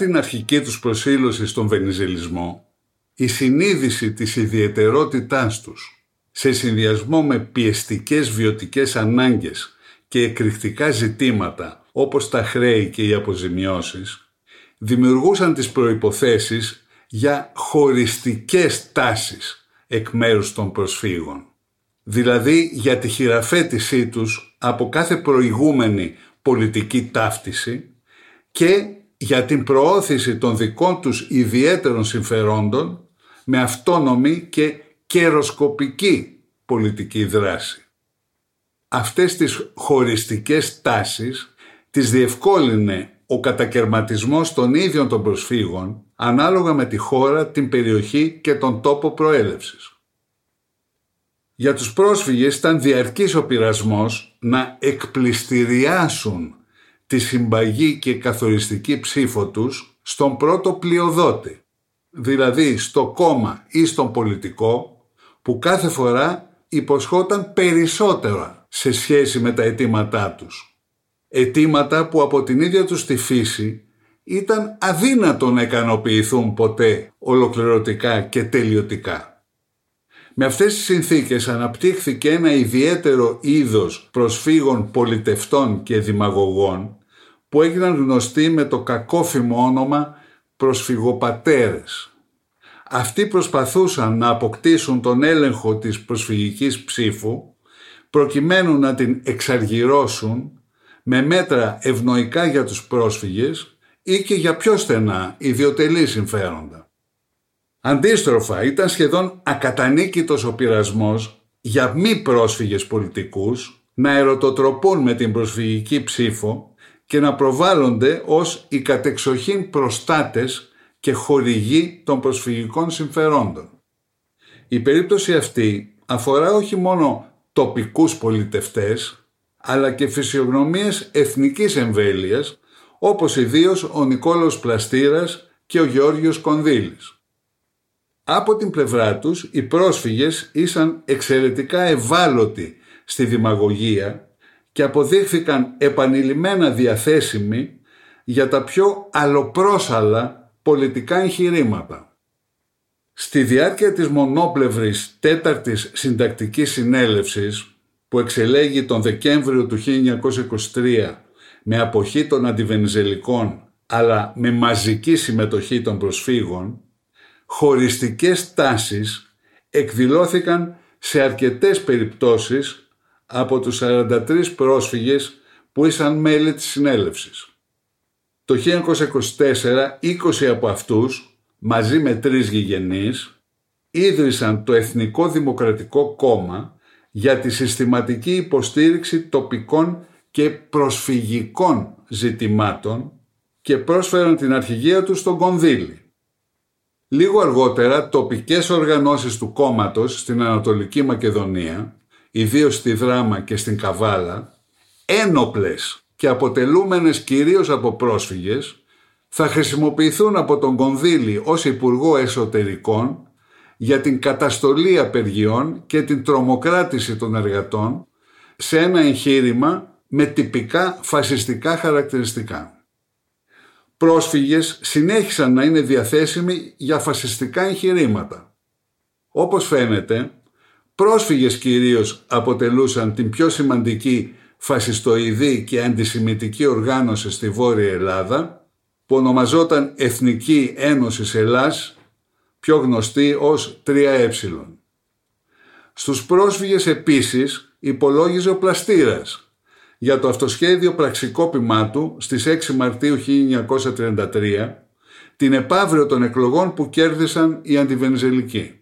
Την αρχική τους προσήλωση στον βενιζελισμό, η συνείδηση της ιδιαιτερότητάς τους σε συνδυασμό με πιεστικές βιωτικές ανάγκες και εκρηκτικά ζητήματα όπως τα χρέη και οι αποζημιώσεις δημιουργούσαν τις προϋποθέσεις για χωριστικές τάσεις εκ μέρους των προσφύγων. Δηλαδή για τη χειραφέτησή τους από κάθε προηγούμενη πολιτική ταύτιση και για την προώθηση των δικών τους ιδιαίτερων συμφερόντων με αυτόνομη και καιροσκοπική πολιτική δράση. Αυτές τις χωριστικές τάσεις τις διευκόλυνε ο κατακαιρματισμός των ίδιων των προσφύγων ανάλογα με τη χώρα, την περιοχή και τον τόπο προέλευσης. Για τους πρόσφυγες ήταν διαρκής ο πειρασμός να εκπληστηριάσουν τη συμπαγή και καθοριστική ψήφο τους στον πρώτο πλειοδότη, δηλαδή στο κόμμα ή στον πολιτικό που κάθε φορά υποσχόταν περισσότερα σε σχέση με τα αιτήματά τους. Αιτήματα που από την ίδια τους τη φύση ήταν αδύνατο να ικανοποιηθούν ποτέ ολοκληρωτικά και τελειωτικά. Με αυτές τις συνθήκες αναπτύχθηκε ένα ιδιαίτερο είδος προσφύγων πολιτευτών και δημαγωγών που έγιναν γνωστοί με το κακόφημο όνομα προσφυγοπατέρες. Αυτοί προσπαθούσαν να αποκτήσουν τον έλεγχο της προσφυγικής ψήφου προκειμένου να την εξαργυρώσουν με μέτρα ευνοϊκά για τους πρόσφυγες ή και για πιο στενά ιδιωτελή συμφέροντα. Αντίστροφα ήταν σχεδόν ακατανίκητος ο πειρασμός για μη πρόσφυγες πολιτικούς να ερωτοτροπούν με την προσφυγική ψήφο και να προβάλλονται ως οι κατεξοχήν προστάτες και χορηγοί των προσφυγικών συμφερόντων. Η περίπτωση αυτή αφορά όχι μόνο τοπικούς πολιτευτές, αλλά και φυσιογνωμίες εθνικής εμβέλειας, όπως ιδίως ο Νικόλαος Πλαστήρας και ο Γεώργιος Κονδύλης. Από την πλευρά τους, οι πρόσφυγες ήσαν εξαιρετικά ευάλωτοι στη δημαγωγία και αποδείχθηκαν επανειλημμένα διαθέσιμοι για τα πιο αλλοπρόσαλα πολιτικά εγχειρήματα. Στη διάρκεια της μονόπλευρης τέταρτης συντακτικής συνέλευσης που εξελέγει τον Δεκέμβριο του 1923 με αποχή των αντιβενιζελικών αλλά με μαζική συμμετοχή των προσφύγων, χωριστικές τάσεις εκδηλώθηκαν σε αρκετές περιπτώσεις από τους 43 πρόσφυγες που ήσαν μέλη της συνέλευσης. Το 1924, 20 από αυτούς, μαζί με τρεις γηγενείς, ίδρυσαν το Εθνικό Δημοκρατικό Κόμμα για τη συστηματική υποστήριξη τοπικών και προσφυγικών ζητημάτων και πρόσφεραν την αρχηγία τους στον Κονδύλι. Λίγο αργότερα τοπικές οργανώσεις του κόμματος στην Ανατολική Μακεδονία ιδίως στη Δράμα και στην Καβάλα, ένοπλες και αποτελούμενες κυρίως από πρόσφυγες, θα χρησιμοποιηθούν από τον Κονδύλη ως Υπουργό Εσωτερικών για την καταστολή απεργιών και την τρομοκράτηση των εργατών σε ένα εγχείρημα με τυπικά φασιστικά χαρακτηριστικά. Πρόσφυγες συνέχισαν να είναι διαθέσιμοι για φασιστικά εγχειρήματα. Όπως φαίνεται, πρόσφυγες κυρίως αποτελούσαν την πιο σημαντική φασιστοειδή και αντισημιτική οργάνωση στη Βόρεια Ελλάδα που ονομαζόταν Εθνική Ένωση Ελλάς, πιο γνωστή ως 3Ε. Στους πρόσφυγες επίσης υπολόγιζε ο Πλαστήρας για το αυτοσχέδιο πραξικόπημά του στις 6 Μαρτίου 1933 την επαύριο των εκλογών που κέρδισαν οι αντιβενιζελικοί.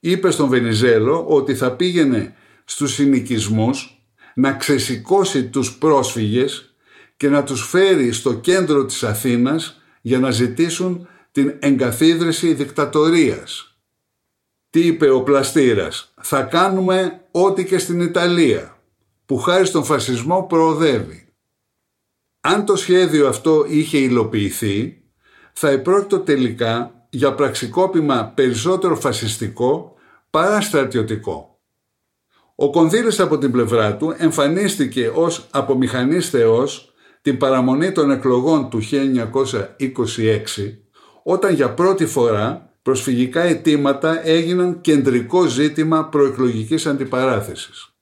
Είπε στον Βενιζέλο ότι θα πήγαινε στους συνοικισμούς να ξεσηκώσει τους πρόσφυγες και να τους φέρει στο κέντρο της Αθήνας για να ζητήσουν την εγκαθίδρυση δικτατορίας. Τι είπε ο Πλαστήρας, θα κάνουμε ό,τι και στην Ιταλία, που χάρη στον φασισμό προοδεύει. Αν το σχέδιο αυτό είχε υλοποιηθεί, θα επρόκειτο τελικά για πραξικόπημα περισσότερο φασιστικό παρά στρατιωτικό. Ο Κονδύλης από την πλευρά του εμφανίστηκε ως απομηχανής θεός την παραμονή των εκλογών του 1926 όταν για πρώτη φορά προσφυγικά αιτήματα έγιναν κεντρικό ζήτημα προεκλογικής αντιπαράθεσης.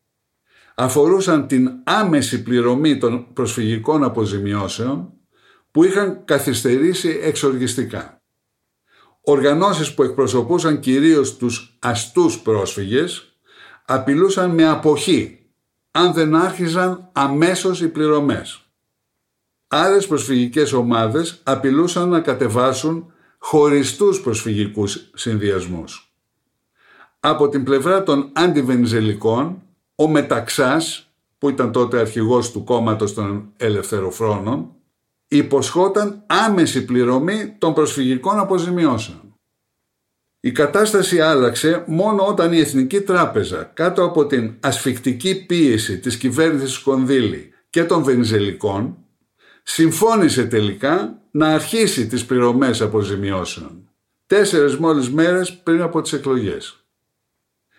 Αφορούσαν την άμεση πληρωμή των προσφυγικών αποζημιώσεων που είχαν καθυστερήσει εξοργιστικά. Οργανώσεις που εκπροσωπούσαν κυρίως τους αστούς πρόσφυγες απειλούσαν με αποχή αν δεν άρχιζαν αμέσως οι πληρωμές. Άλλες προσφυγικές ομάδες απειλούσαν να κατεβάσουν χωριστούς προσφυγικούς συνδυασμούς. Από την πλευρά των αντιβενιζελικών, ο Μεταξάς, που ήταν τότε αρχηγός του κόμματος των ελευθεροφρόνων, υποσχόταν άμεση πληρωμή των προσφυγικών αποζημιώσεων. Η κατάσταση άλλαξε μόνο όταν η Εθνική Τράπεζα κάτω από την ασφικτική πίεση της κυβέρνησης Κονδύλη και των Βενιζελικών συμφώνησε τελικά να αρχίσει τις πληρωμές αποζημιώσεων. Τέσσερες μόλις μέρες πριν από τις εκλογές.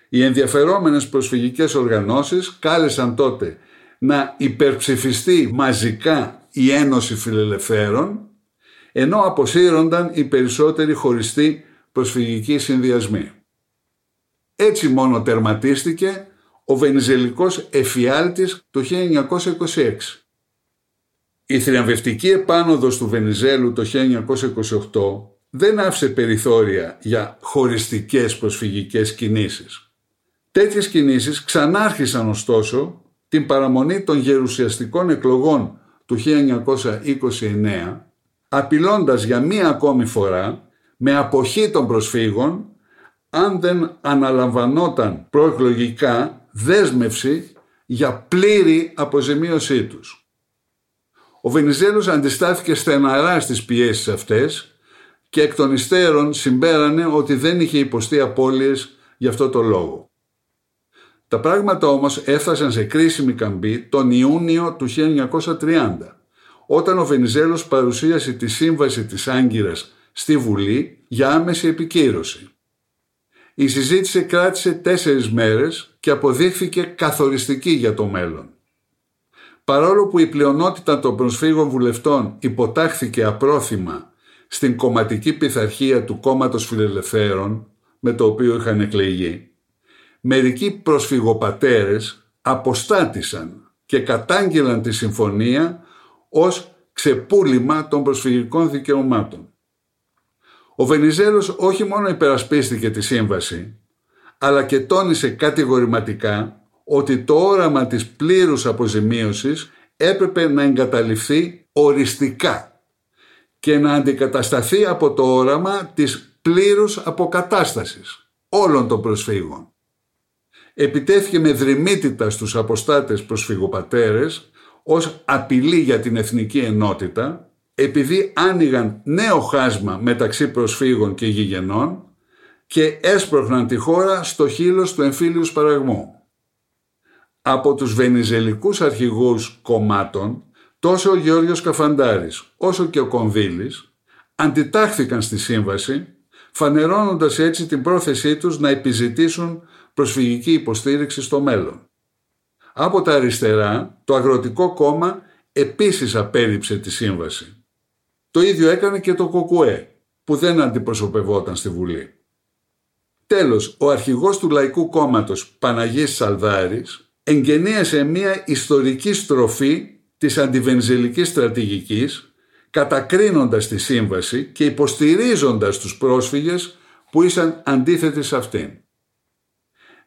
Οι ενδιαφερόμενες προσφυγικές οργανώσεις κάλεσαν τότε να υπερψηφιστεί μαζικά η Ένωση Φιλελευθέρων ενώ αποσύρονταν οι περισσότεροι χωριστοί προσφυγικοί συνδυασμοί. Έτσι μόνο τερματίστηκε ο Βενιζελικός εφιάλτης το 1926. Η θριαμβευτική επάνωδος του Βενιζέλου το 1928 δεν άφησε περιθώρια για χωριστικές προσφυγικές κινήσεις. Τέτοιες κινήσεις ξανάρχισαν ωστόσο την παραμονή των γερουσιαστικών εκλογών του 1929 απειλώντας για μία ακόμη φορά με αποχή των προσφύγων αν δεν αναλαμβανόταν προεκλογικά δέσμευση για πλήρη αποζημίωσή τους. Ο Βενιζέλος αντιστάθηκε στεναρά στις πιέσεις αυτές και εκ των υστέρων συμπέρανε ότι δεν είχε υποστεί απώλειες για αυτό το λόγο. Τα πράγματα όμως έφτασαν σε κρίσιμη καμπή τον Ιούνιο του 1930, όταν ο Βενιζέλος παρουσίασε τη σύμβαση της Άγκυρας στη Βουλή για άμεση επικύρωση. Η συζήτηση κράτησε τέσσερις μέρες και αποδείχθηκε καθοριστική για το μέλλον. Παρόλο που η πλειονότητα των προσφύγων βουλευτών υποτάχθηκε απρόθυμα στην κομματική πειθαρχία του κόμματος φιλελευθέρων με το οποίο είχαν εκλεγεί, μερικοί προσφυγοπατέρες αποστάτησαν και κατάγγελαν τη συμφωνία ως ξεπούλημα των προσφυγικών δικαιωμάτων. Ο Βενιζέλος όχι μόνο υπερασπίστηκε τη σύμβαση, αλλά και τόνισε κατηγορηματικά ότι το όραμα της πλήρους αποζημίωσης έπρεπε να εγκαταληφθεί οριστικά και να αντικατασταθεί από το όραμα της πλήρους αποκατάστασης όλων των προσφύγων. Επιτέθηκε με δρυμύτητα στους αποστάτες προσφυγοπατέρες ως απειλή για την εθνική ενότητα επειδή άνοιγαν νέο χάσμα μεταξύ προσφύγων και γηγενών και έσπροχναν τη χώρα στο χείλος του εμφύλιους σπαραγμού. Από τους βενιζελικούς αρχηγούς κομμάτων, τόσο ο Γεώργιος Καφαντάρης όσο και ο Κονδύλης αντιτάχθηκαν στη σύμβαση, φανερώνοντας έτσι την πρόθεσή τους να επιζητήσουν προσφυγική υποστήριξη στο μέλλον. Από τα αριστερά, το Αγροτικό Κόμμα επίσης απέρριψε τη σύμβαση. Το ίδιο έκανε και το ΚΟΚΟΕ, που δεν αντιπροσωπευόταν στη Βουλή. Τέλος, ο αρχηγός του Λαϊκού Κόμματος Παναγής Σαλδάρης εγγενίασε μια ιστορική στροφή της αντιβενζελικής στρατηγικής κατακρίνοντας τη σύμβαση και υποστηρίζοντας τους πρόσφυγες που ήσαν αντίθετοι σε αυτήν.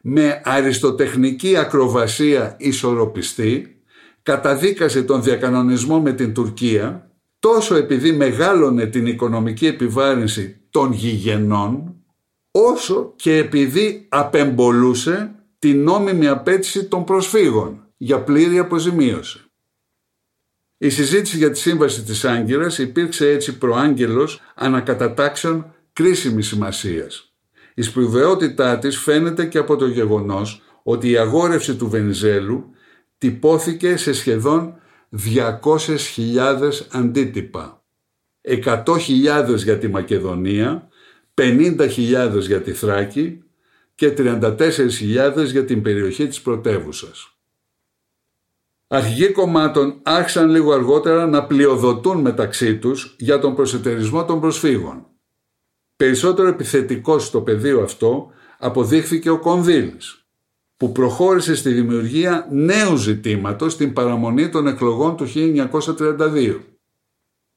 Με αριστοτεχνική ακροβασία ισορροπιστή καταδίκασε τον διακανονισμό με την Τουρκία τόσο επειδή μεγάλωνε την οικονομική επιβάρυνση των γηγενών όσο και επειδή απεμπολούσε την νόμιμη απέτηση των προσφύγων για πλήρη αποζημίωση. Η συζήτηση για τη σύμβαση της Άγκυρας υπήρξε έτσι προάγγελος ανακατατάξεων κρίσιμης σημασίας. Η σπουδαιότητά της φαίνεται και από το γεγονός ότι η αγόρευση του Βενιζέλου τυπώθηκε σε σχεδόν 200.000 αντίτυπα. 100.000 για τη Μακεδονία, 50.000 για τη Θράκη και 34.000 για την περιοχή της πρωτεύουσας. Αρχηγοί κομμάτων άρχισαν λίγο αργότερα να πλειοδοτούν μεταξύ τους για τον προσετερισμό των προσφύγων. Περισσότερο επιθετικός στο πεδίο αυτό αποδείχθηκε ο Κονδύλης, που προχώρησε στη δημιουργία νέου ζητήματος στην παραμονή των εκλογών του 1932.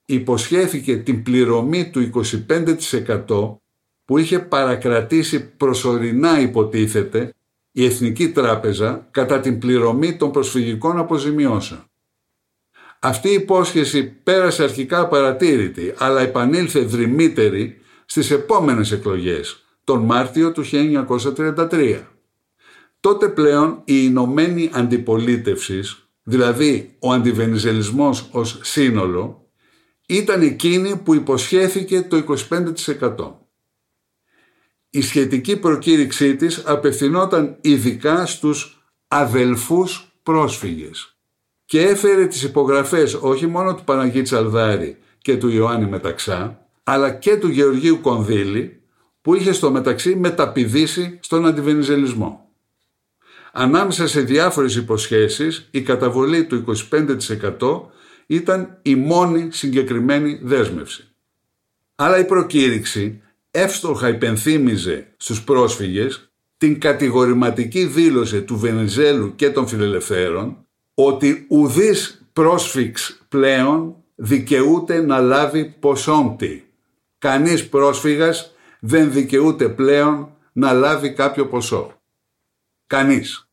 Υποσχέθηκε την πληρωμή του 25% που είχε παρακρατήσει προσωρινά υποτίθεται η Εθνική Τράπεζα κατά την πληρωμή των προσφυγικών αποζημιώσεων. Αυτή η υπόσχεση πέρασε αρχικά παρατήρητη, αλλά επανήλθε δρυμύτερη στις επόμενες εκλογές, τον Μάρτιο του 1933. Τότε πλέον η Ηνωμένη Αντιπολίτευση, δηλαδή ο αντιβενιζελισμός ως σύνολο, ήταν εκείνη που υποσχέθηκε το 25%. Η σχετική προκήρυξή της απευθυνόταν ειδικά στους αδελφούς πρόσφυγες και έφερε τις υπογραφές όχι μόνο του Παναγί Τσαλδάρη και του Ιωάννη Μεταξά, αλλά και του Γεωργίου Κονδύλη, που είχε στο μεταξύ μεταπηδήσει στον αντιβενιζελισμό. Ανάμεσα σε διάφορες υποσχέσεις, η καταβολή του 25% ήταν η μόνη συγκεκριμένη δέσμευση. Αλλά η προκήρυξη εύστοχα υπενθύμιζε στους πρόσφυγες την κατηγορηματική δήλωση του Βενιζέλου και των φιλελευθέρων ότι ουδής πρόσφυξ πλέον δικαιούται να λάβει ποσόντι. Κανείς πρόσφυγας δεν δικαιούται πλέον να λάβει κάποιο ποσό. Κανείς.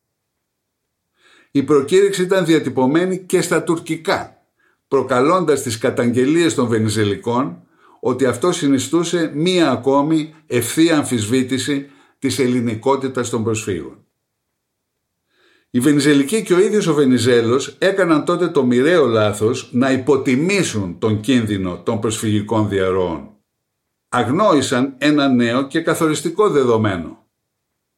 Η προκήρυξη ήταν διατυπωμένη και στα τουρκικά, προκαλώντας τις καταγγελίες των Βενιζελικών ότι αυτό συνιστούσε μία ακόμη ευθεία αμφισβήτηση της ελληνικότητας των προσφύγων. Οι Βενιζελικοί και ο ίδιος ο Βενιζέλος έκαναν τότε το μοιραίο λάθος να υποτιμήσουν τον κίνδυνο των προσφυγικών διαρροών. Αγνόησαν ένα νέο και καθοριστικό δεδομένο.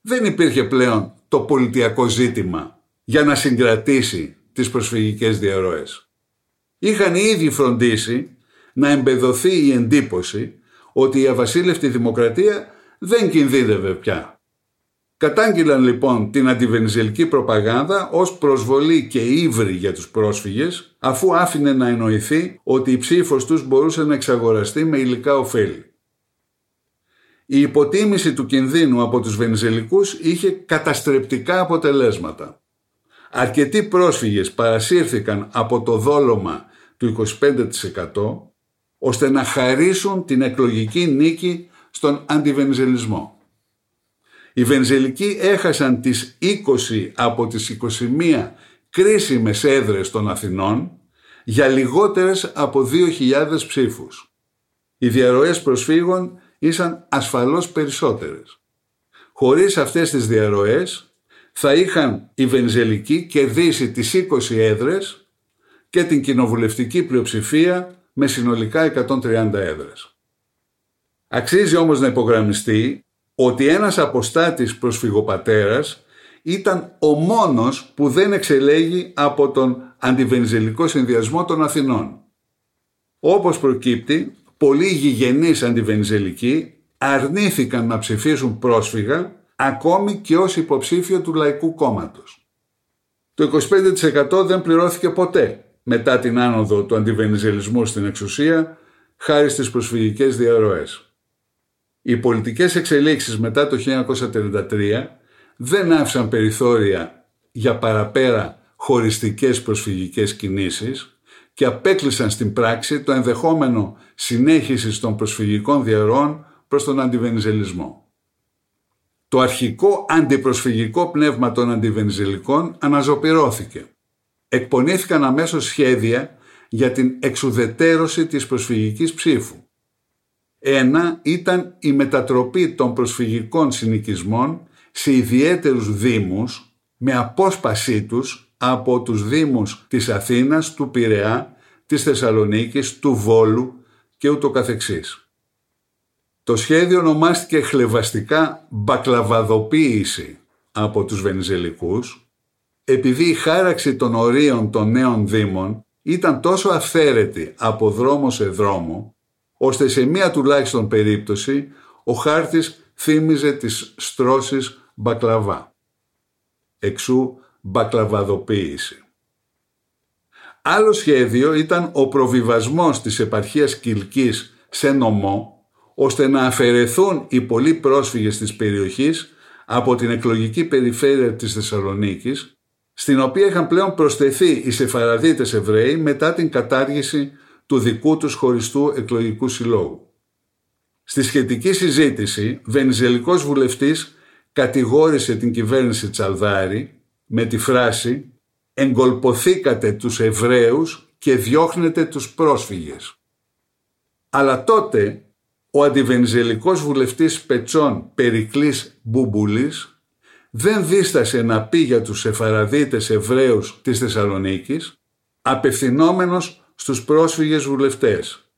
Δεν υπήρχε πλέον το πολιτιακό ζήτημα για να συγκρατήσει τις προσφυγικές διαρροές. Είχαν ήδη φροντίσει να εμπεδοθεί η εντύπωση ότι η αβασίλευτη δημοκρατία δεν κινδύνευε πια. Κατάγγειλαν λοιπόν την αντιβενιζελική προπαγάνδα ως προσβολή και ύβρι για τους πρόσφυγες αφού άφηνε να εννοηθεί ότι η ψήφος τους μπορούσε να εξαγοραστεί με υλικά ωφέλη. Η υποτίμηση του κινδύνου από τους Βενιζελικούς είχε καταστρεπτικά αποτελέσματα. Αρκετοί πρόσφυγες παρασύρθηκαν από το δόλωμα του 25% ώστε να χαρίσουν την εκλογική νίκη στον αντιβενζελισμό. Οι Βενζελικοί έχασαν τις 20 από τις 21 κρίσιμες έδρες των Αθηνών για λιγότερες από 2.000 ψήφους. Οι διαρροές προσφύγων ήσαν ασφαλώς περισσότερες. Χωρίς αυτές τις διαρροές θα είχαν οι Βενζελικοί κερδίσει τις 20 έδρες και την κοινοβουλευτική πλειοψηφία με συνολικά 130 έδρες. Αξίζει όμως να υπογραμμιστεί ότι ένας αποστάτης προσφυγοπατέρας ήταν ο μόνος που δεν εξελέγει από τον αντιβενιζελικό συνδυασμό των Αθηνών. Όπως προκύπτει, πολλοί γηγενείς αντιβενιζελικοί αρνήθηκαν να ψηφίσουν πρόσφυγα ακόμη και ως υποψήφιο του Λαϊκού Κόμματος. Το 25% δεν πληρώθηκε ποτέ μετά την άνοδο του αντιβενιζελισμού στην εξουσία χάρη στις προσφυγικές διαρροές. Οι πολιτικές εξελίξεις μετά το 1933 δεν άφησαν περιθώρια για παραπέρα χωριστικές προσφυγικές κινήσεις και απέκλεισαν στην πράξη το ενδεχόμενο συνέχισης των προσφυγικών διαρροών προς τον αντιβενιζελισμό. Το αρχικό αντιπροσφυγικό πνεύμα των αντιβενιζελικών αναζωπηρώθηκε. Εκπονήθηκαν αμέσως σχέδια για την εξουδετέρωση της προσφυγικής ψήφου. Ένα ήταν η μετατροπή των προσφυγικών συνοικισμών σε ιδιαίτερους δήμους με απόσπασή τους από τους δήμους της Αθήνας, του Πειραιά, της Θεσσαλονίκης, του Βόλου και ούτω καθεξής. Το σχέδιο ονομάστηκε χλεβαστικά μπακλαβαδοποίηση από τους Βενιζελικούς επειδή η χάραξη των ορίων των νέων δήμων ήταν τόσο αυθαίρετη από δρόμο σε δρόμο ώστε σε μία τουλάχιστον περίπτωση ο χάρτης θύμιζε τις στρώσεις μπακλαβά. Εξού μπακλαβαδοποίηση. Άλλο σχέδιο ήταν ο προβιβασμός της επαρχίας Κιλκής σε νομό, ώστε να αφαιρεθούν οι πολλοί πρόσφυγες της περιοχής από την εκλογική περιφέρεια της Θεσσαλονίκης, στην οποία είχαν πλέον προσθεθεί οι Σεφαραδίτες Εβραίοι μετά την κατάργηση του δικού τους χωριστού εκλογικού συλλόγου. Στη σχετική συζήτηση, βενιζελικός βουλευτής κατηγόρησε την κυβέρνηση Τσαλδάρη με τη φράση «Εγκολποθήκατε τους Εβραίους και διώχνετε τους πρόσφυγες». Αλλά τότε ο αντιβενιζελικός βουλευτής Πετσών Περικλής Μπουμπουλής δεν δίστασε να πει για τους Σεφαραδίτες Εβραίους της Θεσσαλονίκης απευθυνόμενος στους πρόσφυγες βουλευτές.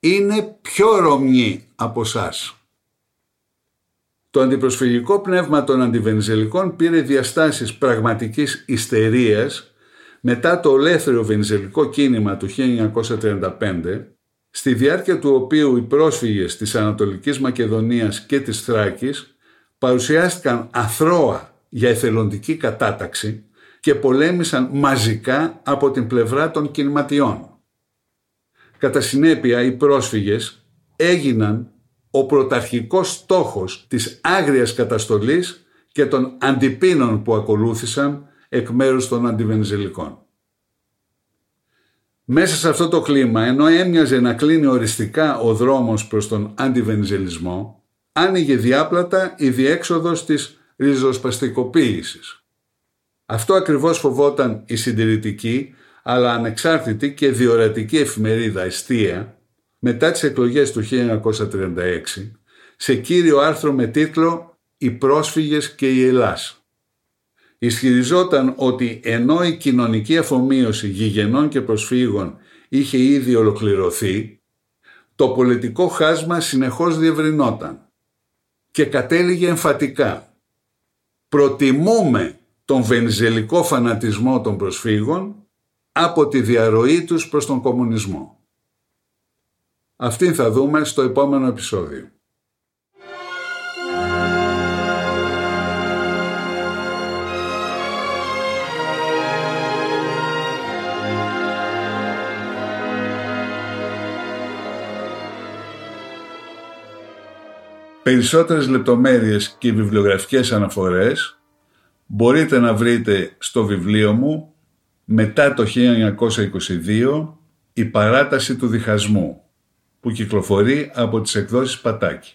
Είναι πιο ρωμνοί από σας. Το αντιπροσφυγικό πνεύμα των αντιβενιζελικών πήρε διαστάσεις πραγματικής ιστερίας μετά το ολέθριο βενιζελικό κίνημα του 1935, στη διάρκεια του οποίου οι πρόσφυγες της Ανατολικής Μακεδονίας και της Θράκης παρουσιάστηκαν αθρώα για εθελοντική κατάταξη και πολέμησαν μαζικά από την πλευρά των κινηματιών. Κατά συνέπεια οι πρόσφυγες έγιναν ο πρωταρχικός στόχος της άγριας καταστολής και των αντιπίνων που ακολούθησαν εκ μέρους των αντιβενιζελικών. Μέσα σε αυτό το κλίμα, ενώ έμοιαζε να κλείνει οριστικά ο δρόμος προς τον αντιβενιζελισμό, άνοιγε διάπλατα η διέξοδος της ριζοσπαστικοποίησης. Αυτό ακριβώς φοβόταν η συντηρητική, αλλά ανεξάρτητη και διορατική εφημερίδα Εστία, μετά τις εκλογές του 1936 σε κύριο άρθρο με τίτλο «Οι πρόσφυγες και η Ελλάς». Ισχυριζόταν ότι ενώ η κοινωνική αφομοίωση γηγενών και προσφύγων είχε ήδη ολοκληρωθεί, το πολιτικό χάσμα συνεχώς διευρυνόταν και κατέληγε εμφατικά. Προτιμούμε τον βενιζελικό φανατισμό των προσφύγων από τη διαρροή τους προς τον κομμουνισμό. Αυτή θα δούμε στο επόμενο επεισόδιο. Περισσότερες λεπτομέρειες και βιβλιογραφικές αναφορές μπορείτε να βρείτε στο βιβλίο μου μετά το 1922 «Η παράταση του διχασμού» που κυκλοφορεί από τις εκδόσεις Πατάκη.